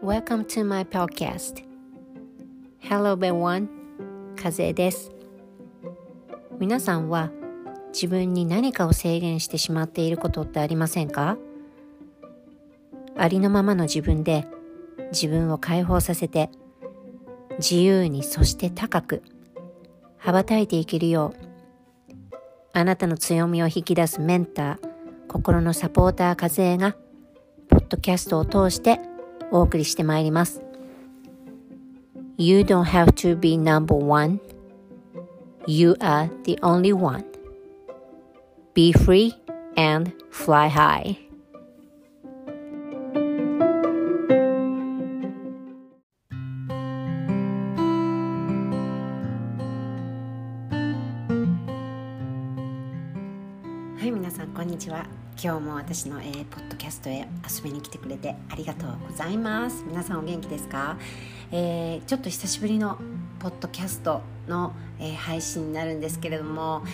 Welcome to my podcast. Hello everyone. 風です。皆さんは自分に何かを制限してしまっていることってありませんか？ありのままの自分で自分を解放させて自由にそして高く羽ばたいていけるようあなたの強みを引き出すメンター心のサポーター風がポッドキャストを通してお送りしてまいります You don't have to be number one You are the only one Be free and fly high 今日も私の、えー、ポッドキャストへ遊びに来てくれてありがとうございます。皆さんお元気ですか、えー、ちょっと久しぶりのポッドキャストの、えー、配信になるんですけれども、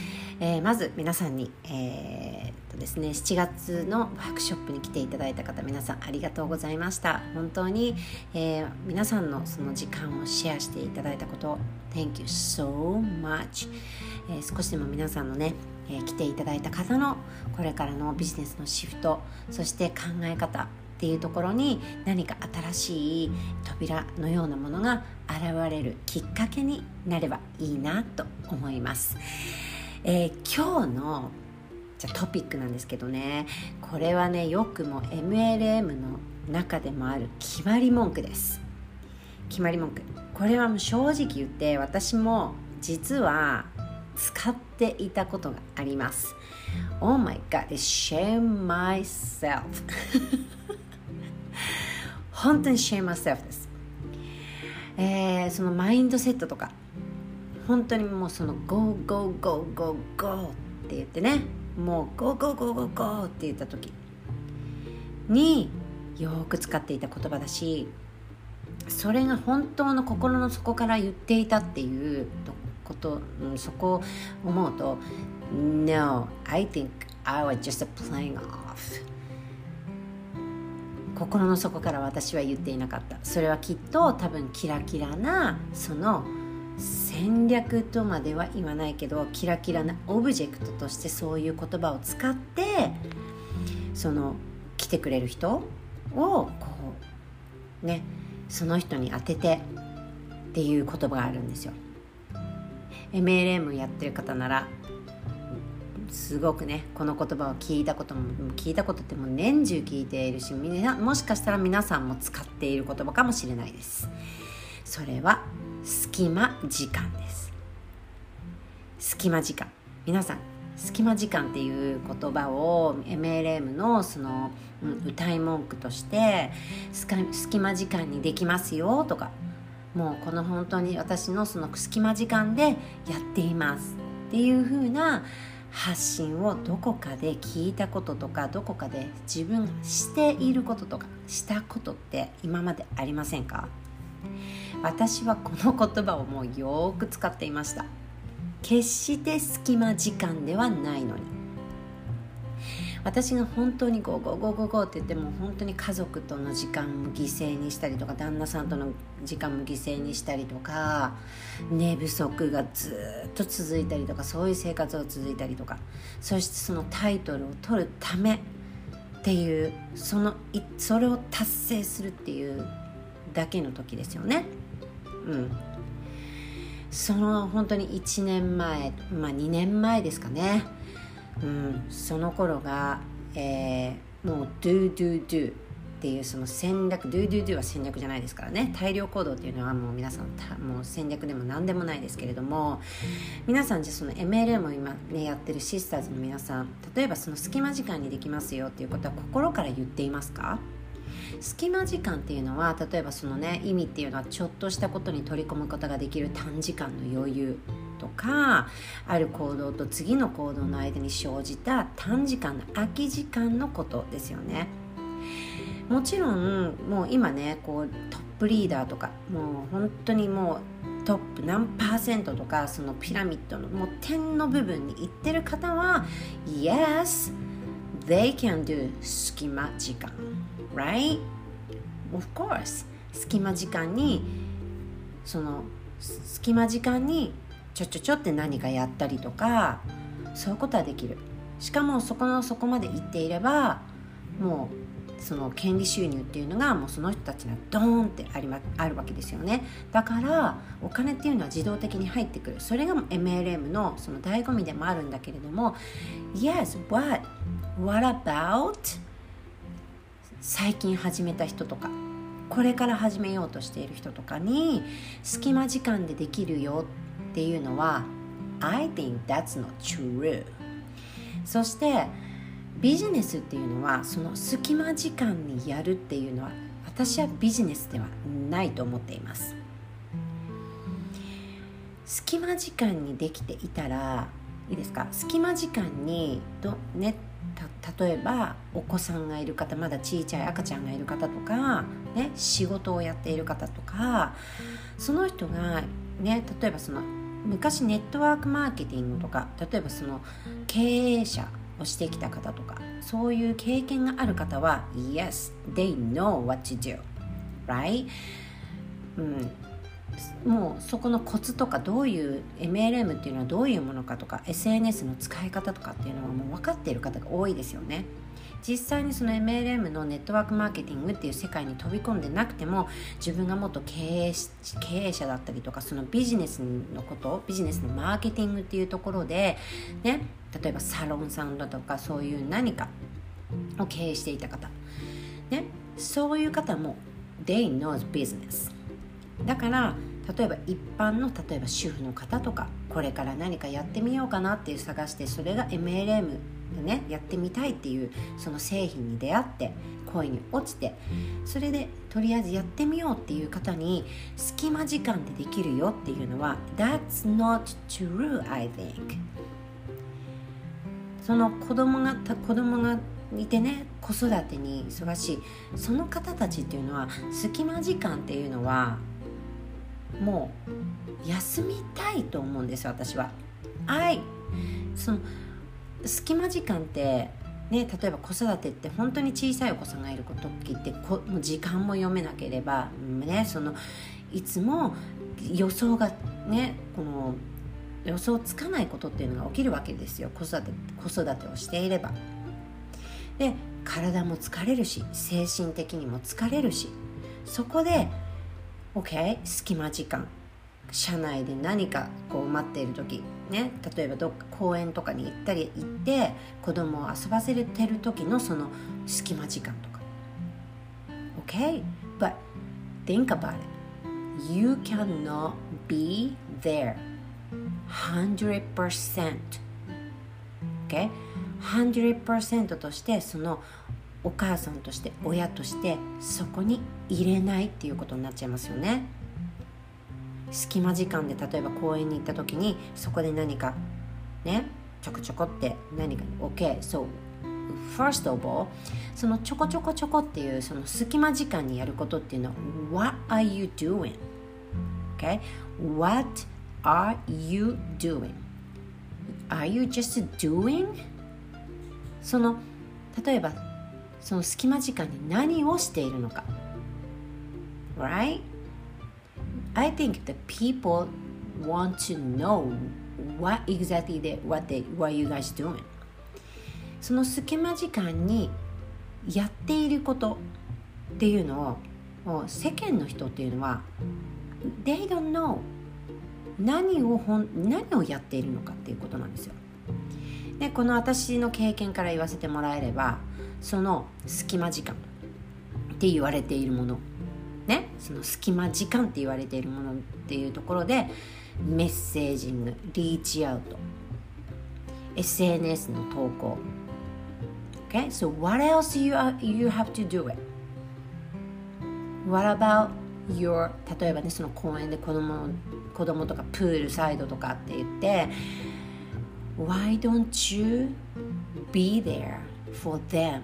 えまず皆さんに、えとですね、7月のワークショップに来ていただいた方皆さんありがとうございました。本当に、え皆さんのその時間をシェアしていただいたこと Thank you so much、え少しでも皆さんのねえー、来ていただいた方のこれからのビジネスのシフトそして考え方っていうところに何か新しい扉のようなものが現れるきっかけになればいいなと思います、えー、今日のじゃトピックなんですけどねこれはねよくも MLM の中でもある決まり文句です。決まり文句。これはもう正直言って私も実は使っていたことがあります。Oh my god, shame myself. 本当に shame myself です、えー、そのマインドセットとか。本当にもうその Go, go, go, go, go って言ってね。もう Go, go, go, go, go って言った時。によく使っていた言葉だしそれが本当の心の底から言っていたっていうこと、うん、そこを思うと No, I think I was just playing off 心の底から私は言っていなかったそれはきっと多分キラキラなその戦略とまでは言わないけどキラキラなオブジェクトとしてそういう言葉を使ってその来てくれる人をこうねその人に当ててっていう言葉があるんですよ。MLM やってる方ならすごくねこの言葉を聞いたことも聞いたことってもう年中聞いているしもしかしたら皆さんも使っている言葉かもしれないです。それは隙間時間です。隙間時間。皆さん隙間時間っていう言葉を MLM のその、歌い文句として隙間時間にできますよとかもうこの本当に私のその隙間時間でやっていますっていう風な発信をどこかで聞いたこととかどこかで自分がしていることとかしたことって今までありませんか？私はこの言葉をもうよく使っていました。決して隙間時間ではないのに。私が本当に go go go go go って言っても本当に家族との時間も犠牲にしたりとか旦那さんとの時間も犠牲にしたりとか寝不足がずっと続いたりとかそういう生活が続いたりとか。そしてそのタイトルを取るためっていうそのそれを達成するっていうだけの時ですよね。うん。その本当に1年前まあ2年前ですかね。うん、その頃が、えー、もう do do do っていうその戦略 do do do は戦略じゃないですからね。大量行動っていうのはもう皆さんもう戦略でも何でもないですけれども皆さんじゃその MLM を今ねやってるシスターズの皆さん例えばその隙間時間にできますよっていうことは心から言っていますか？隙間時間っていうのは例えばそのね意味っていうのはちょっとしたことに取り込むことができる短時間の余裕。とかある行動と次の行動の間に生じた短時間の空き時間のことですよね。もちろんもう今ねこうトップリーダーとかもう本当にもうトップ何パーセントとかそのピラミッドのもう点の部分に行ってる方は Yes they can do 隙間時間 right? Of course 隙間時間にその隙間時間にちょちょちょって何かやったりとかそういうことはできる。しかもそこのそこまで行っていればもうその権利収入っていうのがもうその人たちにはドーンってあり、ま、あるわけですよね。だからお金っていうのは自動的に入ってくる。それが MLM のその醍醐味でもあるんだけれども Yes, but what about 最近始めた人とかこれから始めようとしている人とかに隙間時間でできるよっていうのは I think that's not true. そしてビジネスっていうのはその隙間時間にやるっていうのは私はビジネスではないと思っています。隙間時間にできていたらいいですか？隙間時間にど、ね、た例えばお子さんがいる方まだ小さい赤ちゃんがいる方とか、ね、仕事をやっている方とかその人が、ね、例えばその昔ネットワークマーケティングとか例えばその経営者をしてきた方とかそういう経験がある方は Yes, they know what to do right? うんもうそこのコツとかどういう MLM っていうのはどういうものかとか SNS の使い方とかっていうのはもう分かっている方が多いですよね実際にその MLM のネットワークマーケティングっていう世界に飛び込んでなくても自分がもっと経営経営者だったりとかそのビジネスのことビジネスのマーケティングっていうところでね例えばサロンさんだとかそういう何かを経営していた方ねそういう方も They know business だから例えば一般の例えば主婦の方とかこれから何かやってみようかなっていう探してそれが MLM ねやってみたいっていうその製品に出会って恋に落ちてそれでとりあえずやってみようっていう方に隙間時間でできるよっていうのは That's not true I think その子供が子供がいてね子育てに忙しい。その方たちっていうのは隙間時間っていうのはもう休みたいと思うんです私は。愛その隙間時間ってね、例えば子育てって本当に小さいお子さんがいる時ってこもう時間も読めなければ、ね、そのいつも予想がねこの予想つかないことっていうのが起きるわけですよ。子育て子育てをしていれば。で体も疲れるし精神的にも疲れるし。そこで OK 隙間時間。車内で何かこう待っている時ね例えばどっか公園とかに行ったり行って子供を遊ばせてる時のその隙間時間とか。OK but think about it. You cannot be there 100% OK 100%としてそのお母さんとして親としてそこに入れないっていうことになっちゃいますよね。隙間時間で例えば公園に行った時にそこで何かねちょこちょこって何か OK so first of all そのちょこちょこちょこっていうその隙間時間にやることっていうのは What are you doing? Okay? What are you doing? Are you just doing? その例えばその隙間時間に何をしているのか right? I think the people want to know what exactly they, what they, what you guys doing. その隙間時間にやっていることっていうのを世間の人っていうのは they don't know 何をほん何をやっているのかっていうことなんですよ。でこの私の経験から言わせてもらえればその隙間時間って言われているもの。ねその隙間時間って言われているものっていうところでメッセージングリーチアウト SNS の投稿 Okay, so what else you, are, you have to do it? What about your 例えばねその公園で子供子供とかプールサイドとかって言って Why don't you be there for them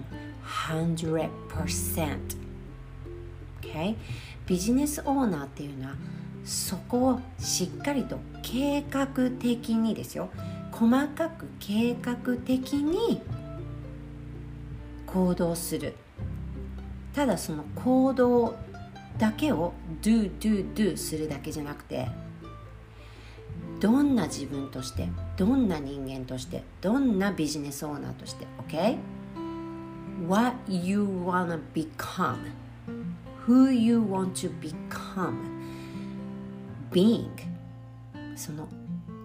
100%? Okay? ビジネスオーナーっていうのはそこをしっかりと計画的にですよ細かく計画的に行動するただその行動だけを do do do するだけじゃなくてどんな自分としてどんな人間としてどんなビジネスオーナーとして OK? What you wanna become Who you want to become. Being. その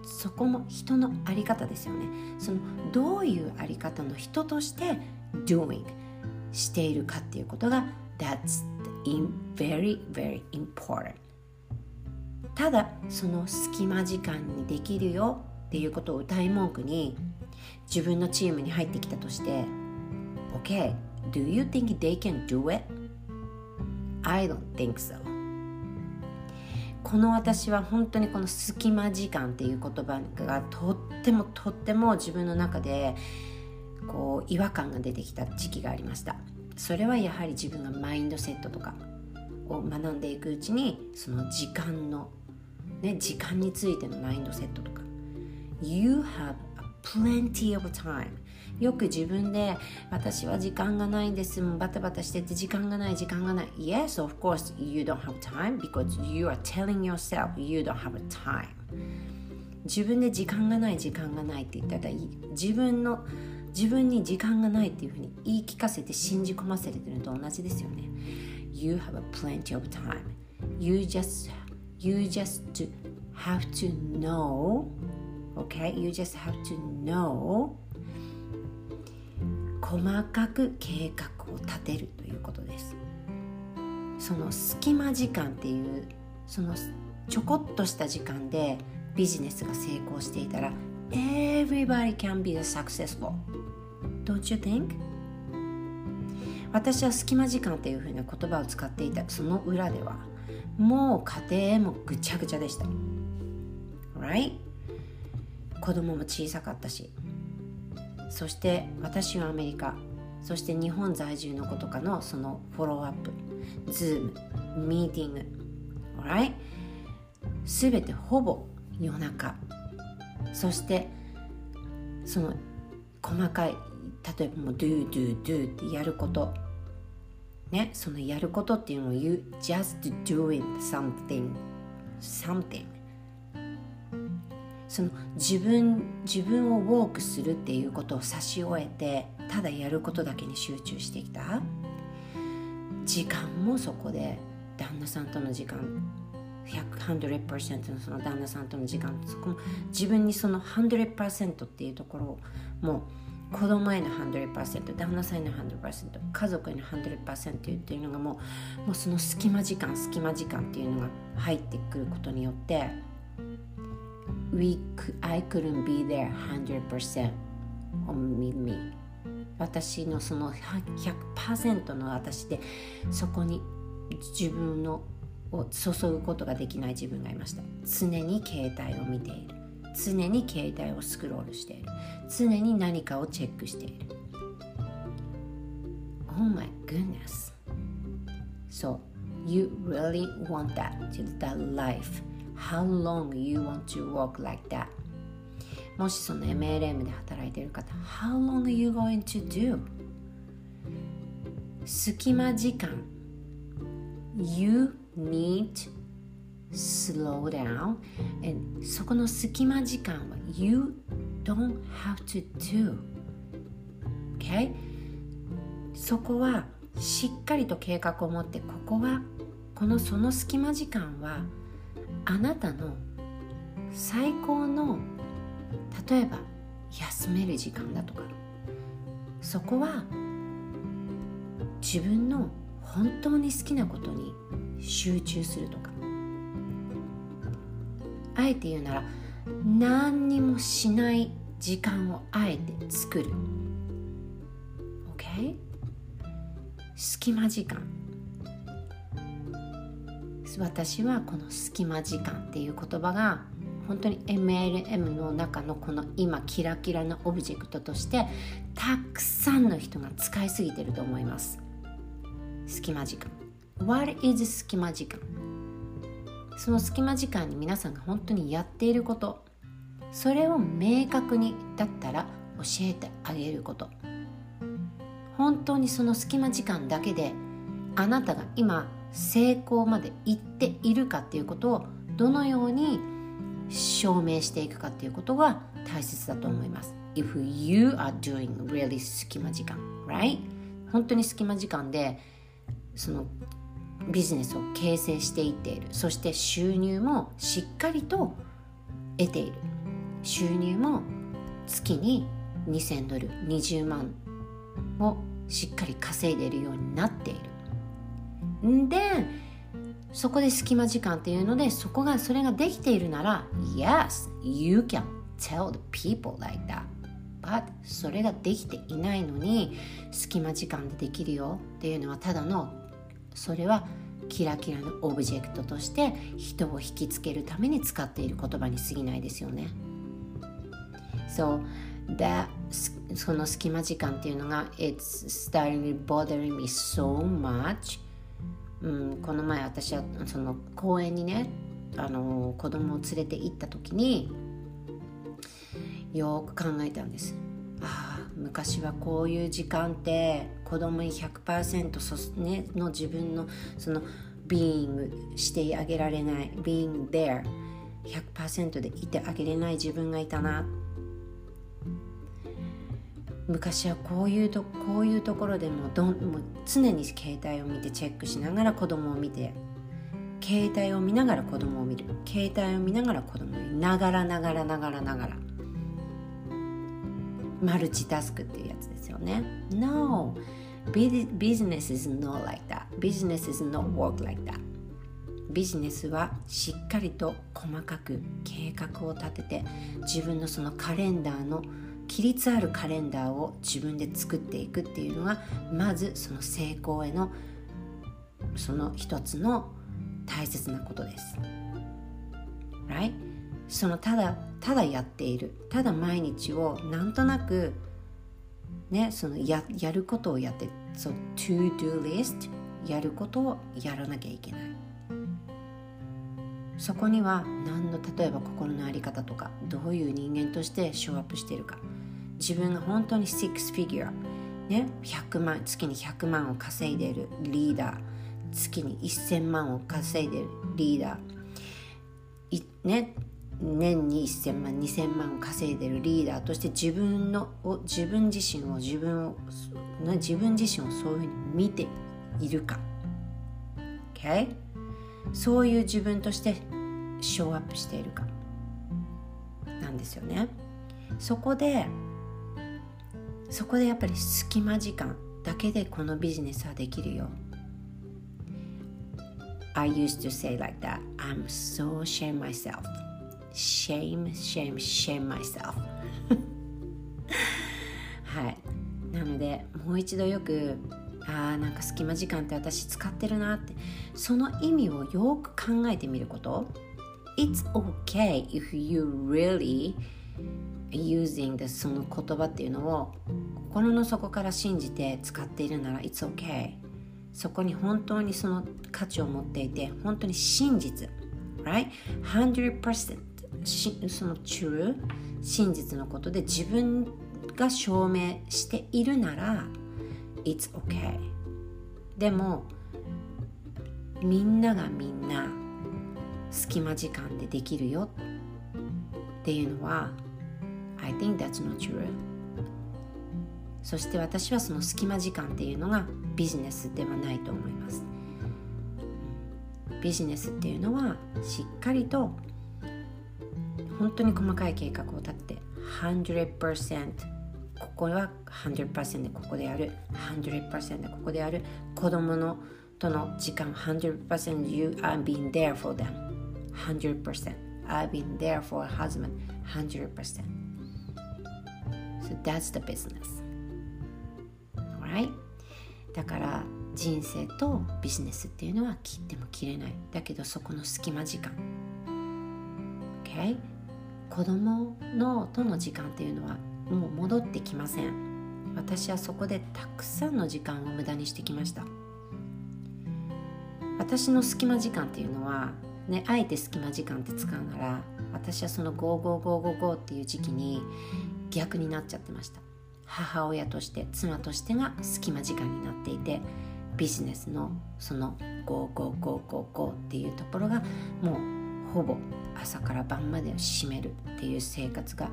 そこも人の在り方ですよね。そのどういう在り方の人として doing しているかっていうことが That's very very important. ただその隙間時間にできるよっていうことを歌い文句に自分のチームに入ってきたとして OK do you think they can do it? I don't think so. この私は本当にこの隙間時間っていう言葉がとってもとっても自分の中でこう違和感が出てきた時期がありました。それはやはり自分がマインドセットとかを学んでいくうちにその時間の、ね、時間についてのマインドセットとか。You have plenty of time よく自分で私は時間がないんですバタバタしてて時間がない時間がない Yes of course you don't have time because you are telling yourself you don't have time 自分で時間がない時間がないって言ったら自分の自分に時間がないっていうふうに言い聞かせて信じ込ませてるのと同じですよね You have plenty of time You just you just have to know okay you just have to know 細かく計画を立てるということですその隙間時間っていうそのちょこっとした時間でビジネスが成功していたら everybody can be successful Don't you think? 私は隙間時間っていうふうな言葉を使っていたその裏ではもう家庭もぐちゃぐちゃでした Right? 子供も小さかったしそして私はアメリカ。そして日本在住の子とかのそのフォローアップ。 Zoom。ミーティング。Alright? すべてほぼ夜中。そしてその細かい例えばもう do do do ってやること。ね？そのやることっていうのを you just doing something something その自分自分をウォークするっていうことを差し終えてただやることだけに集中してきた。時間もそこで旦那さんとの時間。100%のその旦那さんとの時間。そこも自分にその100%っていうところをもう子供への100%旦那さんへの100%家族への100%っていうのがもうもうその隙間時間隙間時間っていうのが入ってくることによって we, I couldn't be there 100% on me 私のその100%の私でそこに自分のを注ぐことができない自分がいました。常に携帯を見ている。常に携帯をスクロールしている。常に何かをチェックしている。Oh my goodness. So you really want that that life how long you want to work like that もしその MLM で働いている方 How long are you going to do? 隙間時間 You need slow down and そこの隙間時間は You don't have to do Okay? そこはしっかりと計画を持ってここはこのその隙間時間はあなたの最高の例えば休める時間だとかそこは自分の本当に好きなことに集中するとかあえて言うなら何にもしない時間をあえて作る OK? 隙間時間私はこの隙間時間っていう言葉が本当に MLM の中のこの今キラキラなオブジェクトとしてたくさんの人が使いすぎてると思います。隙間時間。What is 隙間時間？その隙間時間に皆さんが本当にやっていること。それを明確にだったら教えてあげること。本当にその隙間時間だけであなたが今成功まで行っているかっていうことをどのように証明していくかっていうことが大切だと思います。If you are doing really 隙間時間、right? 本当に隙間時間でそのビジネスを形成していっているそして収入もしっかりと得ている収入も月に2000ドル20万をしっかり稼いでいるようになっているんでそこで隙間時間っていうのでそこがそれができているなら Yes, you can tell the people like that but それができていないのに隙間時間でできるよっていうのはただのそれはキラキラのオブジェクトとして人を引きつけるために使っている言葉に過ぎないですよね。So that その隙間時間っていうのが It's starting to bother me so much、うん、この前私はその公園にねあの子供を連れて行った時によく考えたんです。ああ昔はこういう時間って子供に100%そ、ね、の自分のその being してあげられない being there 100%でいてあげれない自分がいたな。昔はこういうとこういうところでもどんもう常に携帯を見てチェックしながら子供を見て携帯を見ながら子供を見る。携帯を見ながら子供を見るながらながらながらながら。マルチタスクっていうやつですよね。No! Business is not like that. Business is not work like that. ビジネスはしっかりと細かく計画を立てて自分のそのカレンダーの規律あるカレンダーを自分で作っていくっていうのがまずその成功へのその一つの大切なことです。Right? そのただただやっているただ毎日をなんとなくねそのややることをやってそう to do list やることをやらなきゃいけないそこには何の例えば心の在り方とかどういう人間としてショーアップしているか自分が本当に6フィギュア、ね、100万月に100万を稼いでいるリーダー月に1000万を稼いでいるリーダーね、年に1000万2000万を稼いでいるリーダーとして自分のを自分自身を自分を自分自身をそういうふうに見ているか、okay? そういう自分としてショーアップしているか。なんですよね。そこでそこでやっぱり隙間時間だけでこのビジネスはできるよ I used to say like that I'm so shame myself shame shame shame myself はいなのでもう一度よくあーなんか隙間時間って私使ってるなってその意味をよく考えてみること It's okay if you really using でその言葉っていうのを心の底から信じて使っているなら It's okay そこに本当にその価値を持っていて本当に真実。Right 100%その true 真実のことで自分が証明しているなら It's okay でもみんながみんな隙間時間でできるよっていうのは I think that's not true. そして私はその隙間時間っていうのがビジネスではないと思います。ビジネスっていうのはしっかりと本当に細かい計画を立てて100%ここは100%でここでやる100%でここでやる子供のとの時間100% you are being there for them 100% I've been there for a husband 100% So that's the business. Alright? だから人生とビジネスっていうのは切っても切れない。だけどそこの隙間時間。Okay? 子供のとの時間っていうのはもう戻ってきません。私はそこでたくさんの時間を無駄にしてきました。私の隙間時間っていうのはね、あえて隙間時間って使うなら私はその5555っていう時期に逆になっちゃってました。母親として妻としてが隙間時間になっていてビジネスのその55555っていうところがもうほぼ朝から晩までを占めるっていう生活が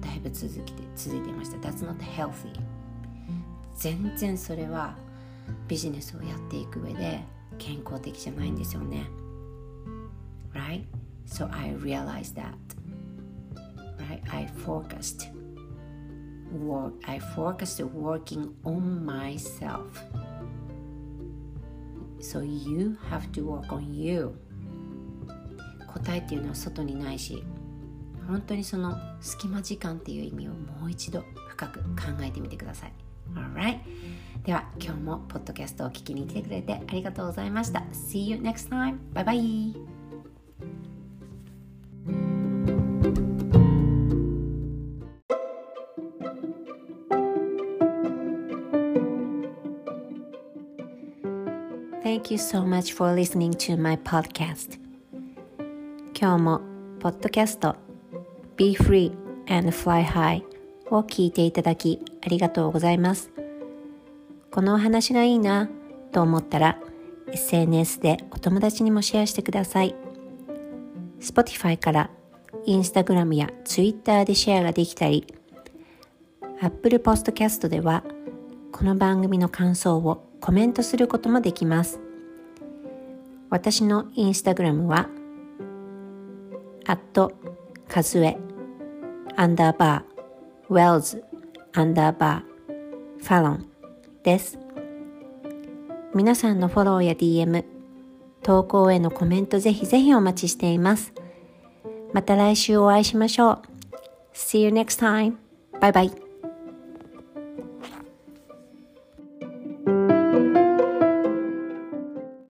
だいぶ続きて続いていました。That's not healthy 全然それはビジネスをやっていく上で健康的じゃないんですよね。Right? So I realized that, I, I focused, work, I focused working on myself. So you have to work on you. 答えっていうのは外にないし本当にその隙間時間っていう意味をもう一度深く考えてみてください。Alright. では今日もポッドキャストを聞きに来てくれてありがとうございました。See you next time. Bye bye. Thank you so much for listening to my podcast. 今日もポッドキャスト Be Free and Fly High を聞いていただきありがとうございます。このお話がいいなと思ったら SNS でお友達にもシェアしてください。Spotify から Instagram や Twitter でシェアができたり Apple Podcast ではこの番組の感想をコメントすることもできます。私のインスタグラムは、アットカズエアンダーバーウェルズアンダーバーファロンです。皆さんのフォローや DM、投稿へのコメントぜひぜひお待ちしています。また来週お会いしましょう。See you next time. Bye bye.